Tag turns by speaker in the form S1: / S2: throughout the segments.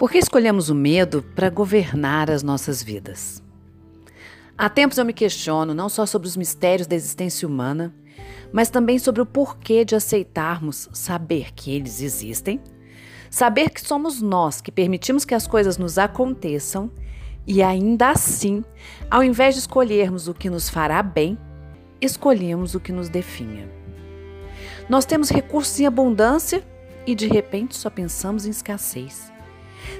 S1: Por que escolhemos o medo para governar as nossas vidas? Há tempos eu me questiono não só sobre os mistérios da existência humana, mas também sobre o porquê de aceitarmos saber que eles existem, saber que somos nós que permitimos que as coisas nos aconteçam e ainda assim, ao invés de escolhermos o que nos fará bem, escolhemos o que nos definha. Nós temos recursos em abundância e de repente só pensamos em escassez.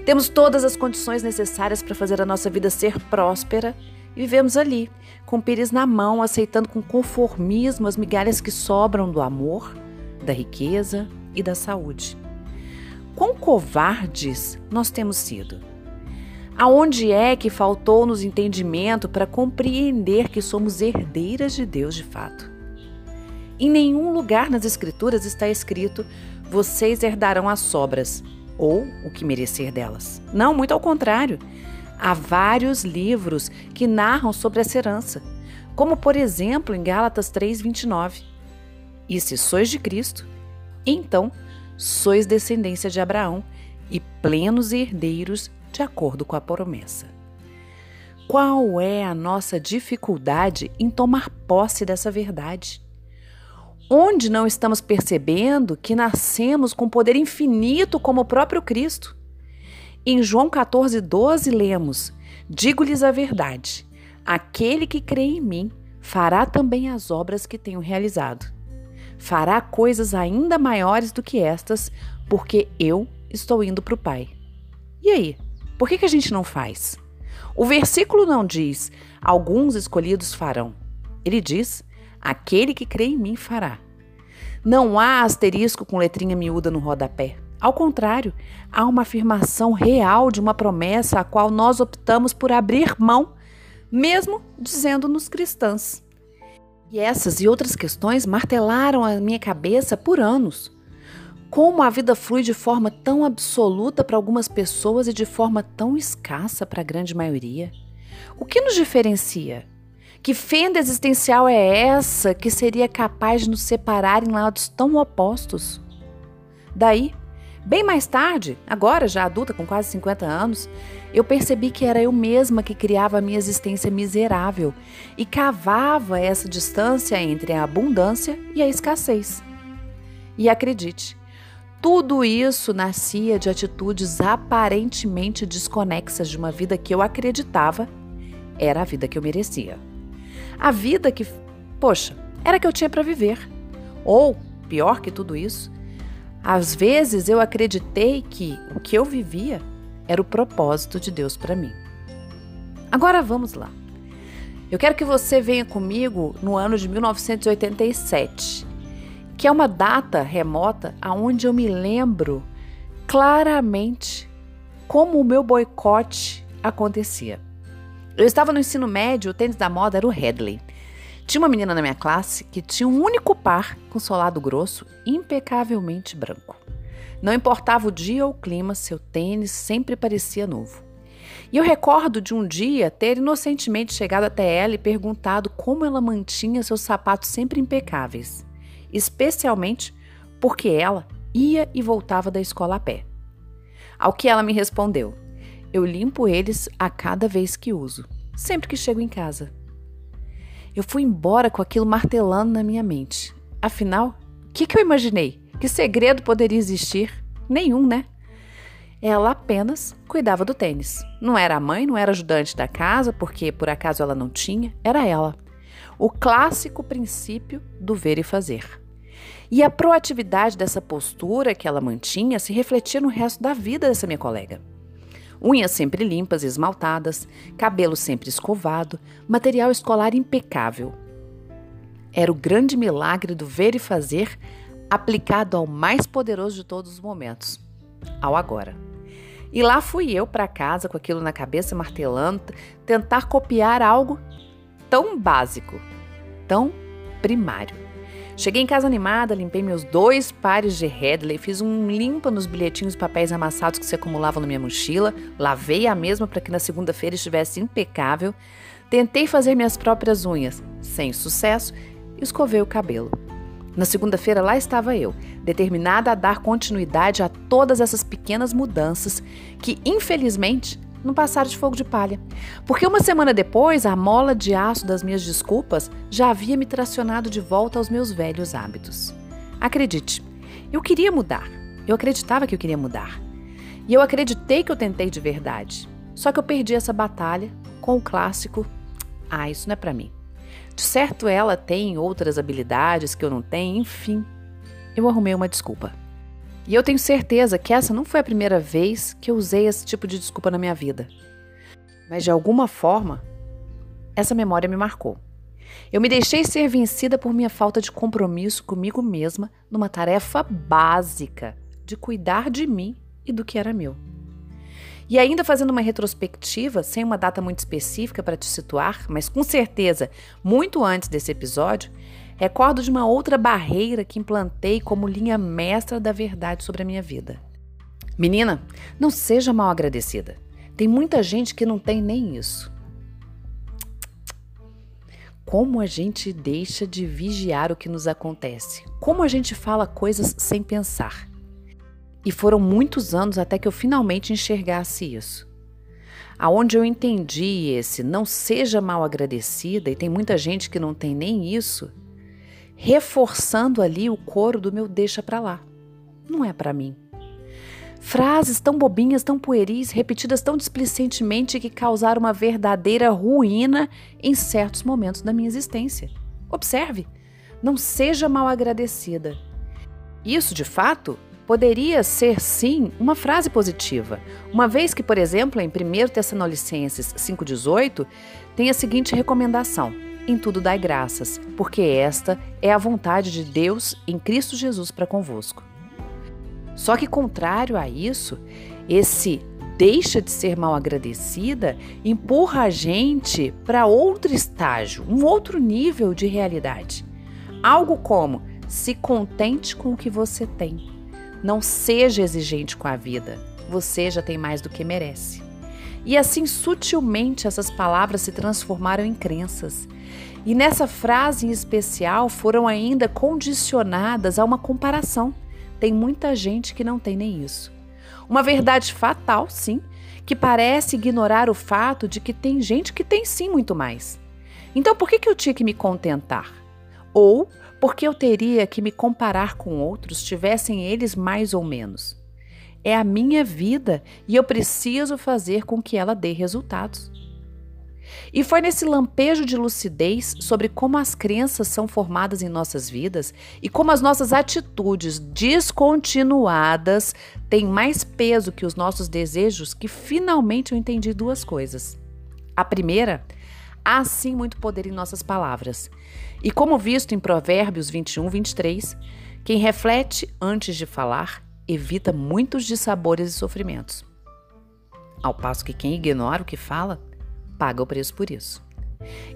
S1: Temos todas as condições necessárias para fazer a nossa vida ser próspera e vivemos ali, com o pires na mão, aceitando com conformismo as migalhas que sobram do amor, da riqueza e da saúde. Quão covardes nós temos sido? Aonde é que faltou-nos entendimento para compreender que somos herdeiras de Deus de fato? Em nenhum lugar nas Escrituras está escrito: vocês herdarão as sobras ou o que merecer delas. Não, muito ao contrário. Há vários livros que narram sobre essa herança, como por exemplo em Gálatas 3:29. E se sois de Cristo, então sois descendência de Abraão e plenos herdeiros de acordo com a promessa. Qual é a nossa dificuldade em tomar posse dessa verdade? Onde não estamos percebendo que nascemos com poder infinito como o próprio Cristo? Em João 14, 12, lemos: Digo-lhes a verdade: aquele que crê em mim fará também as obras que tenho realizado. Fará coisas ainda maiores do que estas, porque eu estou indo para o Pai. E aí, por que, que a gente não faz? O versículo não diz: alguns escolhidos farão. Ele diz: Aquele que crê em mim fará. Não há asterisco com letrinha miúda no rodapé. Ao contrário, há uma afirmação real de uma promessa a qual nós optamos por abrir mão, mesmo dizendo-nos cristãs. E essas e outras questões martelaram a minha cabeça por anos. Como a vida flui de forma tão absoluta para algumas pessoas e de forma tão escassa para a grande maioria? O que nos diferencia? Que fenda existencial é essa que seria capaz de nos separar em lados tão opostos? Daí, bem mais tarde, agora já adulta com quase 50 anos, eu percebi que era eu mesma que criava a minha existência miserável e cavava essa distância entre a abundância e a escassez. E acredite, tudo isso nascia de atitudes aparentemente desconexas de uma vida que eu acreditava era a vida que eu merecia. A vida que, poxa, era que eu tinha para viver. Ou, pior que tudo isso, às vezes eu acreditei que o que eu vivia era o propósito de Deus para mim. Agora vamos lá. Eu quero que você venha comigo no ano de 1987, que é uma data remota aonde eu me lembro claramente como o meu boicote acontecia. Eu estava no ensino médio, o tênis da moda era o Headley. Tinha uma menina na minha classe que tinha um único par com solado grosso, impecavelmente branco. Não importava o dia ou o clima, seu tênis sempre parecia novo. E eu recordo de um dia ter inocentemente chegado até ela e perguntado como ela mantinha seus sapatos sempre impecáveis, especialmente porque ela ia e voltava da escola a pé. Ao que ela me respondeu: eu limpo eles a cada vez que uso, sempre que chego em casa. Eu fui embora com aquilo martelando na minha mente. Afinal, o que, que eu imaginei? Que segredo poderia existir? Nenhum, né? Ela apenas cuidava do tênis. Não era a mãe, não era ajudante da casa, porque por acaso ela não tinha, era ela. O clássico princípio do ver e fazer. E a proatividade dessa postura que ela mantinha se refletia no resto da vida dessa minha colega. Unhas sempre limpas e esmaltadas, cabelo sempre escovado, material escolar impecável. Era o grande milagre do ver e fazer aplicado ao mais poderoso de todos os momentos, ao agora. E lá fui eu para casa com aquilo na cabeça, martelando, tentar copiar algo tão básico, tão primário. Cheguei em casa animada, limpei meus dois pares de Headley, fiz um limpa nos bilhetinhos e papéis amassados que se acumulavam na minha mochila, lavei a mesma para que na segunda-feira estivesse impecável, tentei fazer minhas próprias unhas, sem sucesso, e escovei o cabelo. Na segunda-feira, lá estava eu, determinada a dar continuidade a todas essas pequenas mudanças que, infelizmente, não passaram de fogo de palha. Porque uma semana depois, a mola de aço das minhas desculpas já havia me tracionado de volta aos meus velhos hábitos. Acredite, eu queria mudar. Eu acreditava que eu queria mudar. E eu acreditei que eu tentei de verdade. Só que eu perdi essa batalha com o clássico: ah, isso não é para mim. De certo, ela tem outras habilidades que eu não tenho, enfim. Eu arrumei uma desculpa. E eu tenho certeza que essa não foi a primeira vez que eu usei esse tipo de desculpa na minha vida. Mas de alguma forma, essa memória me marcou. Eu me deixei ser vencida por minha falta de compromisso comigo mesma numa tarefa básica de cuidar de mim e do que era meu. E ainda fazendo uma retrospectiva, sem uma data muito específica para te situar, mas com certeza muito antes desse episódio, recordo de uma outra barreira que implantei como linha mestra da verdade sobre a minha vida. Menina, não seja mal agradecida. Tem muita gente que não tem nem isso. Como a gente deixa de vigiar o que nos acontece? Como a gente fala coisas sem pensar? E foram muitos anos até que eu finalmente enxergasse isso. Aonde eu entendi esse não seja mal agradecida, e tem muita gente que não tem nem isso, reforçando ali o coro do meu deixa pra lá. Não é para mim. Frases tão bobinhas, tão pueris, repetidas tão displicentemente que causaram uma verdadeira ruína em certos momentos da minha existência. Observe, não seja mal agradecida. Isso, de fato, poderia ser sim uma frase positiva, uma vez que, por exemplo, em 1 Tessalonicenses 5,18 tem a seguinte recomendação: em tudo dai graças, porque esta é a vontade de Deus em Cristo Jesus para convosco. Só que, contrário a isso, esse deixa de ser mal agradecida empurra a gente para outro estágio, um outro nível de realidade. Algo como se contente com o que você tem. Não seja exigente com a vida, você já tem mais do que merece. E assim, sutilmente, essas palavras se transformaram em crenças. E nessa frase em especial foram ainda condicionadas a uma comparação. Tem muita gente que não tem nem isso. Uma verdade fatal, sim, que parece ignorar o fato de que tem gente que tem sim muito mais. Então, por que, que eu tinha que me contentar? Ou porque eu teria que me comparar com outros, tivessem eles mais ou menos. É a minha vida e eu preciso fazer com que ela dê resultados. E foi nesse lampejo de lucidez sobre como as crenças são formadas em nossas vidas e como as nossas atitudes descontinuadas têm mais peso que os nossos desejos que finalmente eu entendi duas coisas. A primeira, há sim muito poder em nossas palavras. E como visto em Provérbios 21, 23, quem reflete antes de falar evita muitos dissabores e sofrimentos. Ao passo que quem ignora o que fala paga o preço por isso.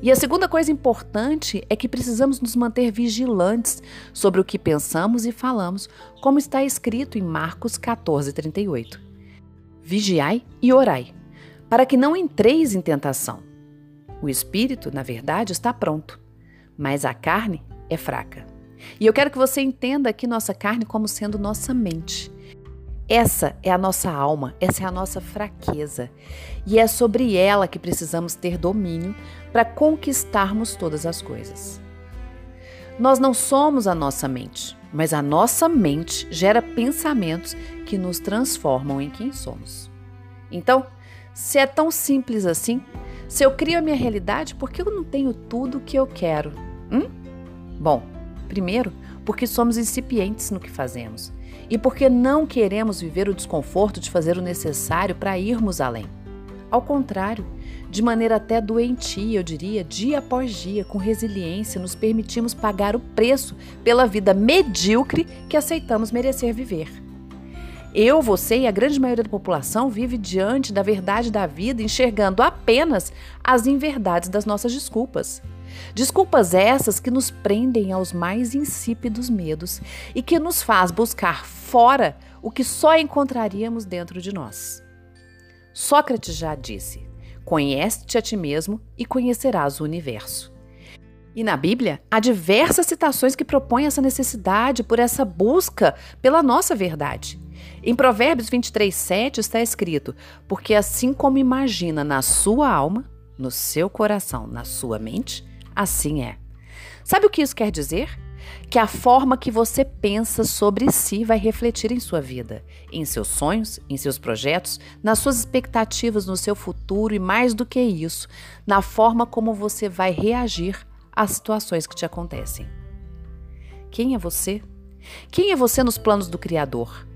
S1: E a segunda coisa importante é que precisamos nos manter vigilantes sobre o que pensamos e falamos, como está escrito em Marcos 14, 38. Vigiai e orai, para que não entreis em tentação. O espírito, na verdade, está pronto, mas a carne é fraca. E eu quero que você entenda aqui nossa carne como sendo nossa mente. Essa é a nossa alma, essa é a nossa fraqueza. E é sobre ela que precisamos ter domínio para conquistarmos todas as coisas. Nós não somos a nossa mente, mas a nossa mente gera pensamentos que nos transformam em quem somos. Então, se é tão simples assim, se eu crio a minha realidade, por que eu não tenho tudo o que eu quero? Hum? Bom, primeiro, porque somos incipientes no que fazemos e porque não queremos viver o desconforto de fazer o necessário para irmos além. Ao contrário, de maneira até doentia, eu diria, dia após dia, com resiliência, nos permitimos pagar o preço pela vida medíocre que aceitamos merecer viver. Eu, você e a grande maioria da população vive diante da verdade da vida, enxergando apenas as inverdades das nossas desculpas. Desculpas essas que nos prendem aos mais insípidos medos e que nos faz buscar fora o que só encontraríamos dentro de nós. Sócrates já disse: Conhece-te a ti mesmo e conhecerás o universo. E na Bíblia, há diversas citações que propõem essa necessidade por essa busca pela nossa verdade. Em Provérbios 23, 7 está escrito: Porque assim como imagina na sua alma, no seu coração, na sua mente, assim é. Sabe o que isso quer dizer? Que a forma que você pensa sobre si vai refletir em sua vida, em seus sonhos, em seus projetos, nas suas expectativas no seu futuro e, mais do que isso, na forma como você vai reagir às situações que te acontecem. Quem é você? Quem é você nos planos do Criador?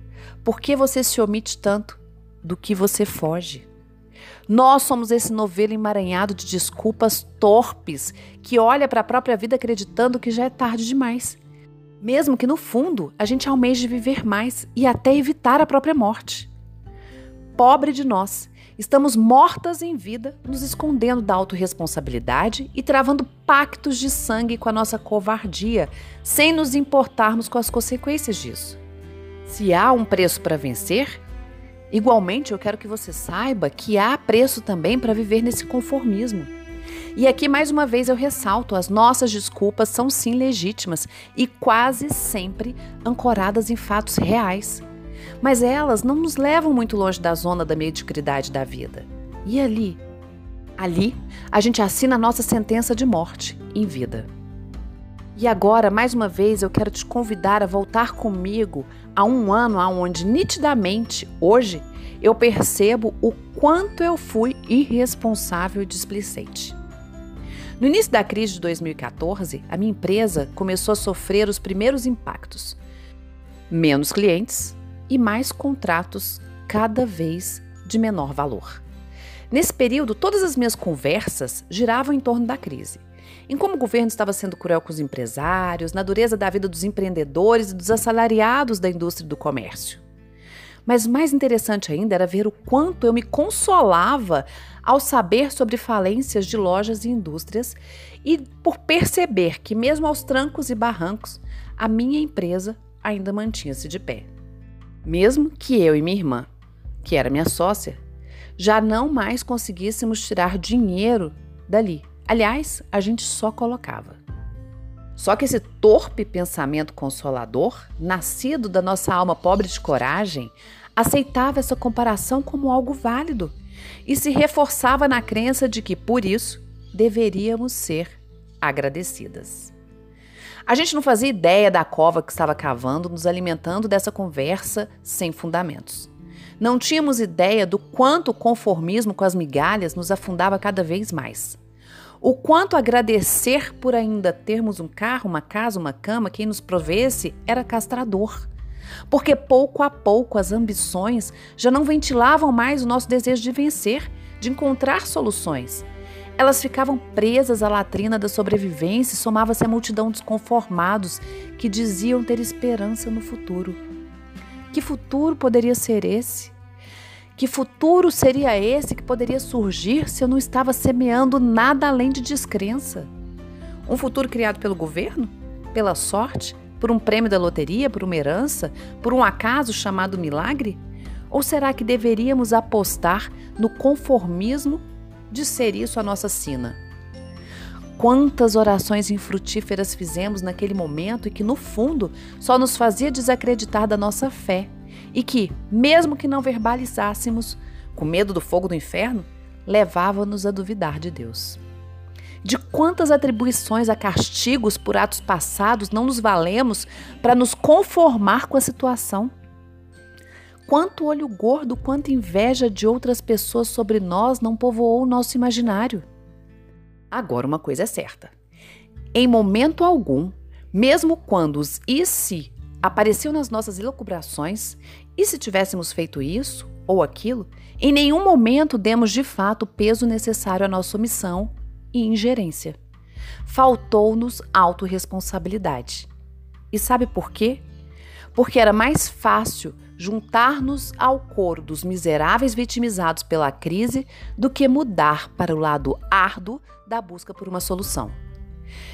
S1: Por que você se omite tanto? Do que você foge? Nós somos esse novelo emaranhado de desculpas torpes que olha para a própria vida acreditando que já é tarde demais. Mesmo que no fundo a gente almeje viver mais e até evitar a própria morte. Pobre de nós, estamos mortas em vida, nos escondendo da autorresponsabilidade e travando pactos de sangue com a nossa covardia, sem nos importarmos com as consequências disso. Se há um preço para vencer, Igualmente, eu quero que você saiba que há preço também para viver nesse conformismo. E aqui mais uma vez eu ressalto: as nossas desculpas são sim legítimas e quase sempre ancoradas em fatos reais. Mas elas não nos levam muito longe da zona da mediocridade da vida. E ali? Ali, a gente assina a nossa sentença de morte em vida. E agora, mais uma vez, eu quero te convidar a voltar comigo a um ano onde nitidamente, hoje, eu percebo o quanto eu fui irresponsável e displicente. No início da crise de 2014, a minha empresa começou a sofrer os primeiros impactos. Menos clientes e mais contratos cada vez de menor valor. Nesse período, todas as minhas conversas giravam em torno da crise em como o governo estava sendo cruel com os empresários, na dureza da vida dos empreendedores e dos assalariados da indústria do comércio. Mas mais interessante ainda era ver o quanto eu me consolava ao saber sobre falências de lojas e indústrias e por perceber que, mesmo aos trancos e barrancos, a minha empresa ainda mantinha-se de pé. Mesmo que eu e minha irmã, que era minha sócia, já não mais conseguíssemos tirar dinheiro dali Aliás, a gente só colocava. Só que esse torpe pensamento consolador, nascido da nossa alma pobre de coragem, aceitava essa comparação como algo válido e se reforçava na crença de que, por isso, deveríamos ser agradecidas. A gente não fazia ideia da cova que estava cavando, nos alimentando dessa conversa sem fundamentos. Não tínhamos ideia do quanto o conformismo com as migalhas nos afundava cada vez mais. O quanto agradecer por ainda termos um carro, uma casa, uma cama, quem nos provesse, era castrador. Porque pouco a pouco as ambições já não ventilavam mais o nosso desejo de vencer, de encontrar soluções. Elas ficavam presas à latrina da sobrevivência e somava-se a multidão dos conformados que diziam ter esperança no futuro. Que futuro poderia ser esse? Que futuro seria esse que poderia surgir se eu não estava semeando nada além de descrença? Um futuro criado pelo governo? Pela sorte? Por um prêmio da loteria? Por uma herança? Por um acaso chamado milagre? Ou será que deveríamos apostar no conformismo de ser isso a nossa sina? Quantas orações infrutíferas fizemos naquele momento e que, no fundo, só nos fazia desacreditar da nossa fé e que, mesmo que não verbalizássemos, com medo do fogo do inferno, levava-nos a duvidar de Deus. De quantas atribuições a castigos por atos passados não nos valemos para nos conformar com a situação? Quanto olho gordo, quanta inveja de outras pessoas sobre nós não povoou o nosso imaginário? Agora, uma coisa é certa: em momento algum, mesmo quando os e se apareceu nas nossas elucubrações, e se tivéssemos feito isso ou aquilo, em nenhum momento demos de fato o peso necessário à nossa omissão e ingerência. Faltou-nos autorresponsabilidade. E sabe por quê? Porque era mais fácil juntar-nos ao coro dos miseráveis vitimizados pela crise do que mudar para o lado árduo da busca por uma solução.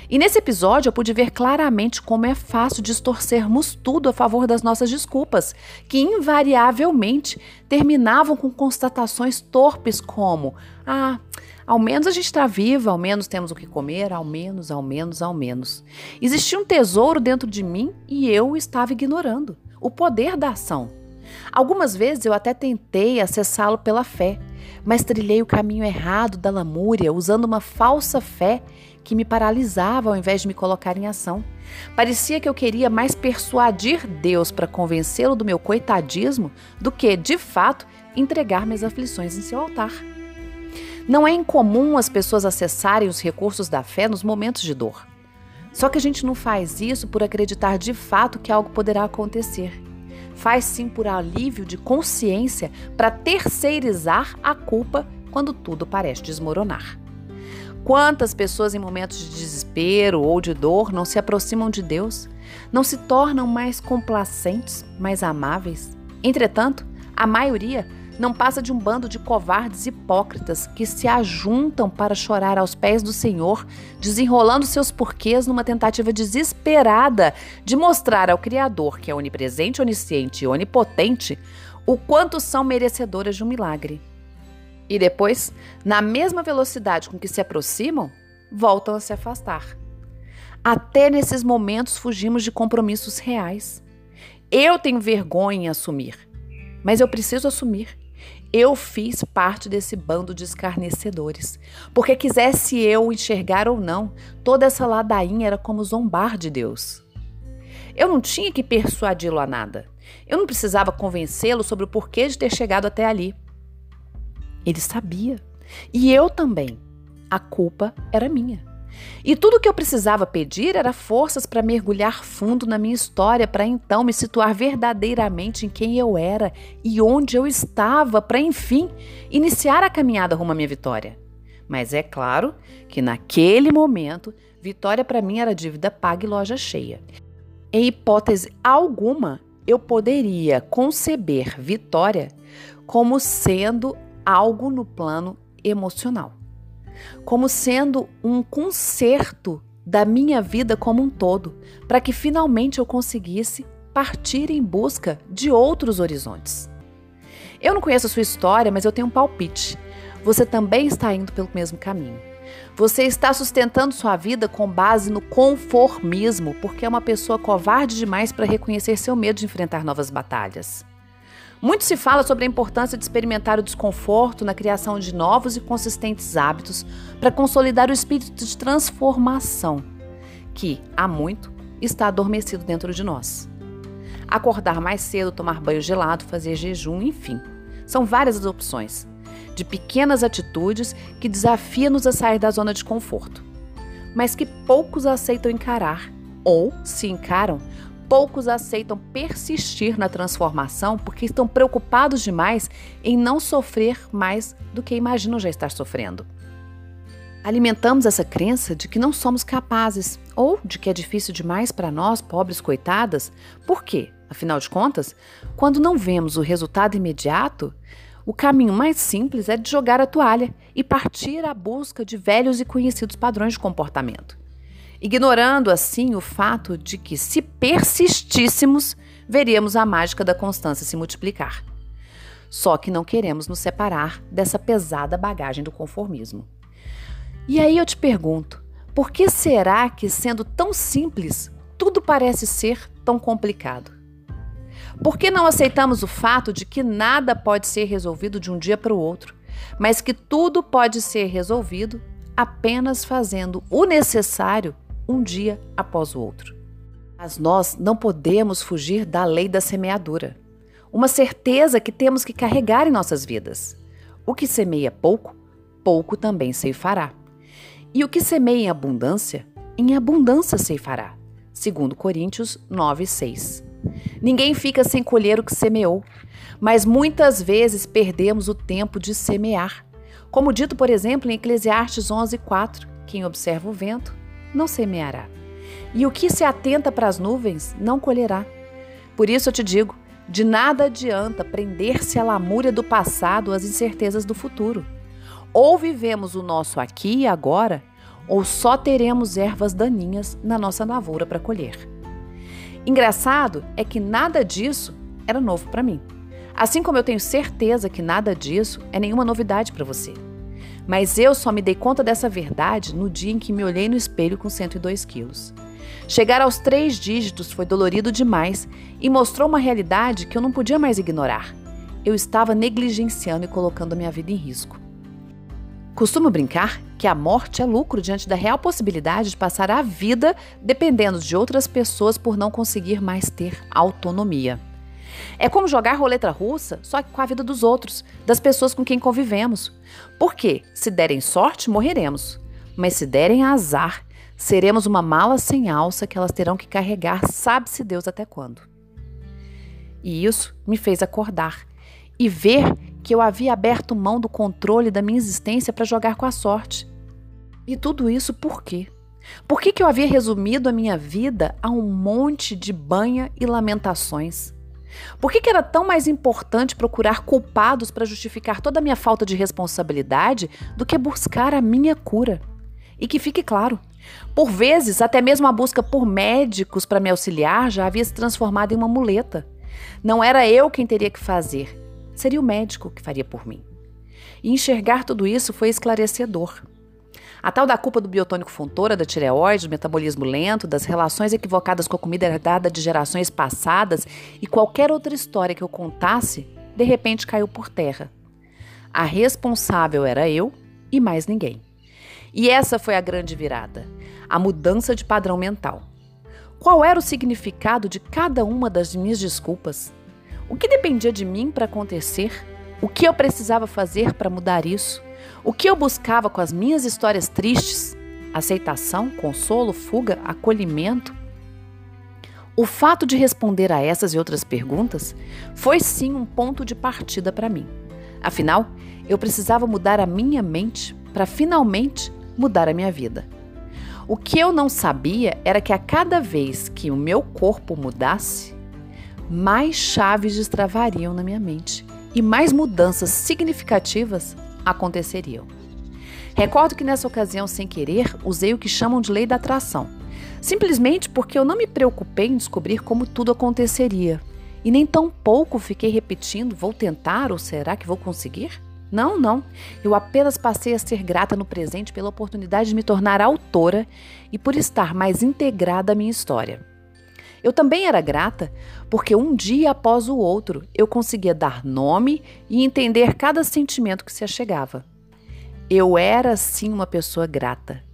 S1: E nesse episódio eu pude ver claramente como é fácil distorcermos tudo a favor das nossas desculpas, que invariavelmente terminavam com constatações torpes como: ah, Ao menos a gente está viva, ao menos temos o que comer, ao menos, ao menos, ao menos. Existia um tesouro dentro de mim e eu estava ignorando o poder da ação. Algumas vezes eu até tentei acessá-lo pela fé, mas trilhei o caminho errado da lamúria, usando uma falsa fé que me paralisava ao invés de me colocar em ação. Parecia que eu queria mais persuadir Deus para convencê-lo do meu coitadismo do que, de fato, entregar minhas aflições em seu altar. Não é incomum as pessoas acessarem os recursos da fé nos momentos de dor. Só que a gente não faz isso por acreditar de fato que algo poderá acontecer. Faz sim por alívio de consciência para terceirizar a culpa quando tudo parece desmoronar. Quantas pessoas em momentos de desespero ou de dor não se aproximam de Deus, não se tornam mais complacentes, mais amáveis? Entretanto, a maioria não passa de um bando de covardes hipócritas que se ajuntam para chorar aos pés do Senhor, desenrolando seus porquês numa tentativa desesperada de mostrar ao Criador, que é onipresente, onisciente e onipotente, o quanto são merecedoras de um milagre. E depois, na mesma velocidade com que se aproximam, voltam a se afastar. Até nesses momentos fugimos de compromissos reais. Eu tenho vergonha em assumir, mas eu preciso assumir. Eu fiz parte desse bando de escarnecedores. Porque quisesse eu enxergar ou não, toda essa ladainha era como zombar de Deus. Eu não tinha que persuadi-lo a nada. Eu não precisava convencê-lo sobre o porquê de ter chegado até ali. Ele sabia. E eu também. A culpa era minha. E tudo que eu precisava pedir era forças para mergulhar fundo na minha história, para então me situar verdadeiramente em quem eu era e onde eu estava, para enfim iniciar a caminhada rumo à minha vitória. Mas é claro que naquele momento, vitória para mim era dívida paga e loja cheia. Em hipótese alguma, eu poderia conceber vitória como sendo algo no plano emocional como sendo um conserto da minha vida como um todo, para que finalmente eu conseguisse partir em busca de outros horizontes. Eu não conheço a sua história, mas eu tenho um palpite. Você também está indo pelo mesmo caminho. Você está sustentando sua vida com base no conformismo, porque é uma pessoa covarde demais para reconhecer seu medo de enfrentar novas batalhas. Muito se fala sobre a importância de experimentar o desconforto na criação de novos e consistentes hábitos para consolidar o espírito de transformação, que, há muito, está adormecido dentro de nós. Acordar mais cedo, tomar banho gelado, fazer jejum, enfim. São várias as opções, de pequenas atitudes que desafiam-nos a sair da zona de conforto, mas que poucos aceitam encarar, ou, se encaram, Poucos aceitam persistir na transformação porque estão preocupados demais em não sofrer mais do que imaginam já estar sofrendo. Alimentamos essa crença de que não somos capazes ou de que é difícil demais para nós, pobres coitadas. Por quê? Afinal de contas, quando não vemos o resultado imediato, o caminho mais simples é de jogar a toalha e partir à busca de velhos e conhecidos padrões de comportamento ignorando assim o fato de que, se persistíssemos, veríamos a mágica da constância se multiplicar. Só que não queremos nos separar dessa pesada bagagem do conformismo. E aí eu te pergunto: por que será que, sendo tão simples, tudo parece ser tão complicado? Por que não aceitamos o fato de que nada pode ser resolvido de um dia para o outro, mas que tudo pode ser resolvido apenas fazendo o necessário um dia após o outro. Mas nós não podemos fugir da lei da semeadura, uma certeza que temos que carregar em nossas vidas. O que semeia pouco, pouco também ceifará. E o que semeia em abundância, em abundância ceifará. Segundo Coríntios 9:6. Ninguém fica sem colher o que semeou, mas muitas vezes perdemos o tempo de semear. Como dito, por exemplo, em Eclesiastes 11:4, quem observa o vento não semeará. E o que se atenta para as nuvens não colherá. Por isso eu te digo: de nada adianta prender-se à lamúria do passado, às incertezas do futuro. Ou vivemos o nosso aqui e agora, ou só teremos ervas daninhas na nossa lavoura para colher. Engraçado é que nada disso era novo para mim. Assim como eu tenho certeza que nada disso é nenhuma novidade para você. Mas eu só me dei conta dessa verdade no dia em que me olhei no espelho com 102 quilos. Chegar aos três dígitos foi dolorido demais e mostrou uma realidade que eu não podia mais ignorar. Eu estava negligenciando e colocando a minha vida em risco. Costumo brincar que a morte é lucro diante da real possibilidade de passar a vida dependendo de outras pessoas por não conseguir mais ter autonomia. É como jogar roleta russa, só que com a vida dos outros, das pessoas com quem convivemos. Porque, se derem sorte, morreremos. Mas se derem azar, seremos uma mala sem alça que elas terão que carregar, sabe-se Deus até quando. E isso me fez acordar e ver que eu havia aberto mão do controle da minha existência para jogar com a sorte. E tudo isso por quê? Por que, que eu havia resumido a minha vida a um monte de banha e lamentações? Por que, que era tão mais importante procurar culpados para justificar toda a minha falta de responsabilidade do que buscar a minha cura? E que fique claro, por vezes, até mesmo a busca por médicos para me auxiliar já havia se transformado em uma muleta. Não era eu quem teria que fazer, seria o médico que faria por mim. E enxergar tudo isso foi esclarecedor. A tal da culpa do biotônico fontora, da tireoide, do metabolismo lento, das relações equivocadas com a comida herdada de gerações passadas e qualquer outra história que eu contasse, de repente caiu por terra. A responsável era eu e mais ninguém. E essa foi a grande virada, a mudança de padrão mental. Qual era o significado de cada uma das minhas desculpas? O que dependia de mim para acontecer? O que eu precisava fazer para mudar isso? O que eu buscava com as minhas histórias tristes? Aceitação, consolo, fuga, acolhimento? O fato de responder a essas e outras perguntas foi sim um ponto de partida para mim. Afinal, eu precisava mudar a minha mente para finalmente mudar a minha vida. O que eu não sabia era que a cada vez que o meu corpo mudasse, mais chaves destravariam na minha mente e mais mudanças significativas aconteceriam. Recordo que nessa ocasião, sem querer, usei o que chamam de lei da atração, simplesmente porque eu não me preocupei em descobrir como tudo aconteceria. E nem tão pouco fiquei repetindo: vou tentar ou será que vou conseguir? Não, não. Eu apenas passei a ser grata no presente pela oportunidade de me tornar autora e por estar mais integrada à minha história. Eu também era grata porque um dia após o outro eu conseguia dar nome e entender cada sentimento que se achegava. Eu era sim uma pessoa grata.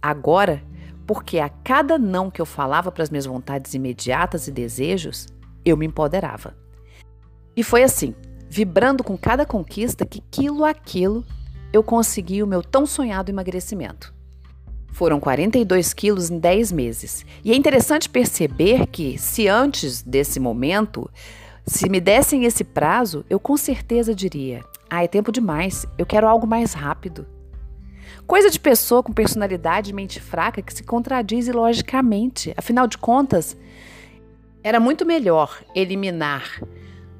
S1: Agora, porque a cada não que eu falava para as minhas vontades imediatas e desejos, eu me empoderava. E foi assim, vibrando com cada conquista, que quilo a quilo eu consegui o meu tão sonhado emagrecimento. Foram 42 quilos em 10 meses. E é interessante perceber que, se antes desse momento, se me dessem esse prazo, eu com certeza diria: ah, é tempo demais, eu quero algo mais rápido. Coisa de pessoa com personalidade e mente fraca que se contradiz ilogicamente. Afinal de contas, era muito melhor eliminar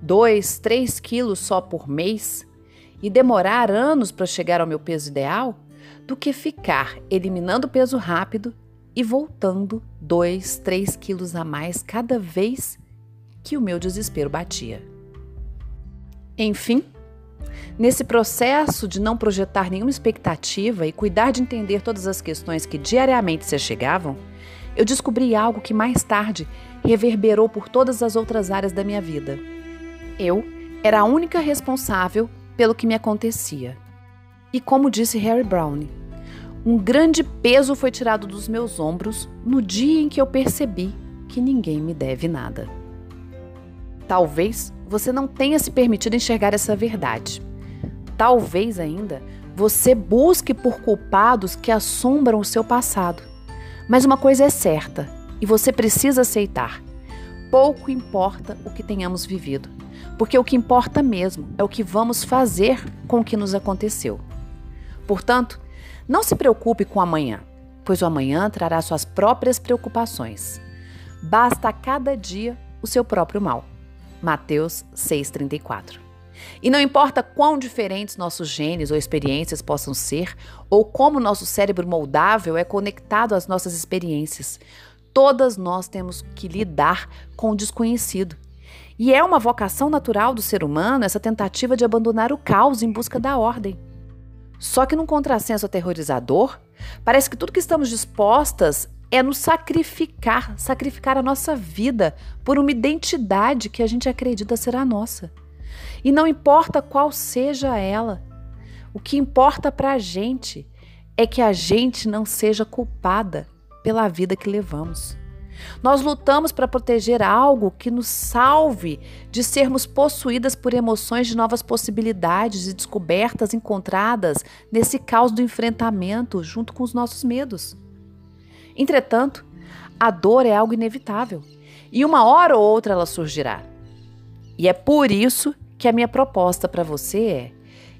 S1: 2, 3 quilos só por mês e demorar anos para chegar ao meu peso ideal do que ficar eliminando peso rápido e voltando 2, 3 quilos a mais cada vez que o meu desespero batia. Enfim, nesse processo de não projetar nenhuma expectativa e cuidar de entender todas as questões que diariamente se chegavam, eu descobri algo que mais tarde reverberou por todas as outras áreas da minha vida. Eu era a única responsável pelo que me acontecia. E como disse Harry Brown, um grande peso foi tirado dos meus ombros no dia em que eu percebi que ninguém me deve nada. Talvez você não tenha se permitido enxergar essa verdade. Talvez ainda você busque por culpados que assombram o seu passado. Mas uma coisa é certa e você precisa aceitar: pouco importa o que tenhamos vivido, porque o que importa mesmo é o que vamos fazer com o que nos aconteceu. Portanto, não se preocupe com amanhã, pois o amanhã trará suas próprias preocupações. Basta a cada dia o seu próprio mal. Mateus 6,34. E não importa quão diferentes nossos genes ou experiências possam ser, ou como nosso cérebro moldável é conectado às nossas experiências, todas nós temos que lidar com o desconhecido. E é uma vocação natural do ser humano essa tentativa de abandonar o caos em busca da ordem. Só que num contrassenso aterrorizador, parece que tudo que estamos dispostas é nos sacrificar, sacrificar a nossa vida por uma identidade que a gente acredita ser a nossa. E não importa qual seja ela, o que importa para a gente é que a gente não seja culpada pela vida que levamos. Nós lutamos para proteger algo que nos salve de sermos possuídas por emoções de novas possibilidades e descobertas encontradas nesse caos do enfrentamento junto com os nossos medos. Entretanto, a dor é algo inevitável e uma hora ou outra ela surgirá. E é por isso que a minha proposta para você é: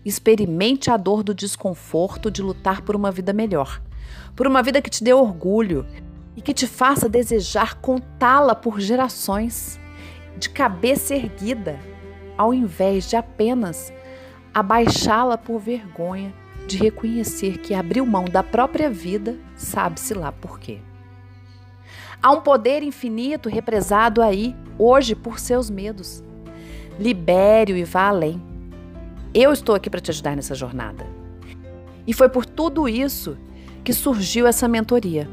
S1: experimente a dor do desconforto de lutar por uma vida melhor, por uma vida que te dê orgulho e que te faça desejar contá-la por gerações, de cabeça erguida, ao invés de apenas abaixá-la por vergonha de reconhecer que abriu mão da própria vida, sabe-se lá por quê. Há um poder infinito represado aí, hoje, por seus medos. Libere-o e vá além. Eu estou aqui para te ajudar nessa jornada. E foi por tudo isso que surgiu essa mentoria.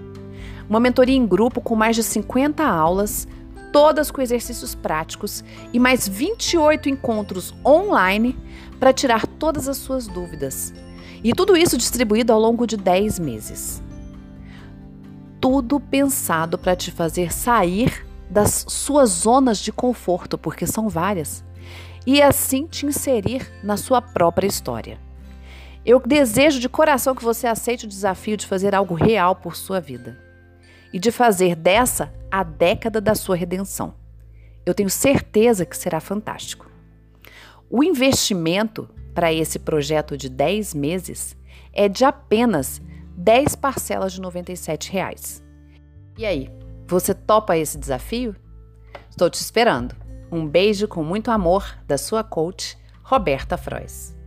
S1: Uma mentoria em grupo com mais de 50 aulas, todas com exercícios práticos e mais 28 encontros online para tirar todas as suas dúvidas e tudo isso distribuído ao longo de 10 meses. Tudo pensado para te fazer sair das suas zonas de conforto, porque são várias, e assim te inserir na sua própria história. Eu desejo de coração que você aceite o desafio de fazer algo real por sua vida e de fazer dessa a década da sua redenção. Eu tenho certeza que será fantástico. O investimento para esse projeto de 10 meses é de apenas 10 parcelas de 97 reais. E aí, você topa esse desafio? Estou te esperando. Um beijo com muito amor da sua coach, Roberta Frois.